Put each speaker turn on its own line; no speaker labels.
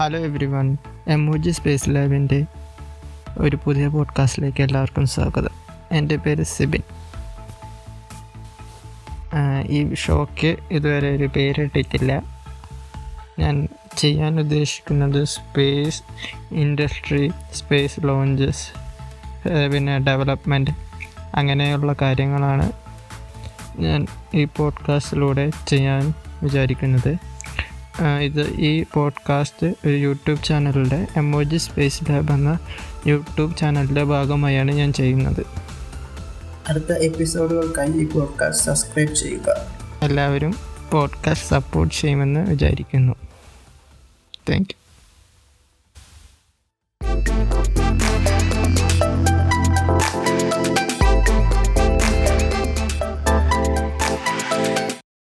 Every one emoji space ലാബിന്റെ ഒരു പുതിയ പോഡ്കാസ്റ്റിലേക്ക് എല്ലാവർക്കും സ്വാഗതം. എന്റെ പേര് സിബിൻ. ഈ ഷോക്ക് ഇതുവരെ ഒരു പേരിട്ടിട്ടില്ല. ഞാൻ ചെയ്യാൻ ഉദ്ദേശിക്കുന്നത് സ്പേസ് ഇൻഡസ്ട്രി സ്പേസ് ലോഞ്ചസ് പിന്നെ ഡെവലപ്മെന്റ് അങ്ങനെയുള്ള കാര്യങ്ങളാണ് ഞാൻ ഈ പോഡ്കാസ്റ്റിലൂടെ ചെയ്യാൻ വിചാരിക്കുന്നത്. ഇത് ഈ പോഡ്കാസ്റ്റ് ഒരു യൂട്യൂബ് ചാനലിന്റെ എമോജി സ്പേസ് ലാബ് എന്ന യൂട്യൂബ് ചാനലിന്റെ ഭാഗമായാണ് ഞാൻ ചെയ്യുന്നത്.
അടുത്ത എപ്പിസോഡുകൾക്കായി ഈ പോഡ്കാസ്റ്റ് സബ്സ്ക്രൈബ് ചെയ്യുക.
എല്ലാവരും പോഡ്കാസ്റ്റ് സപ്പോർട്ട് ചെയ്യുമെന്ന് വിചാരിക്കുന്നു. Thank you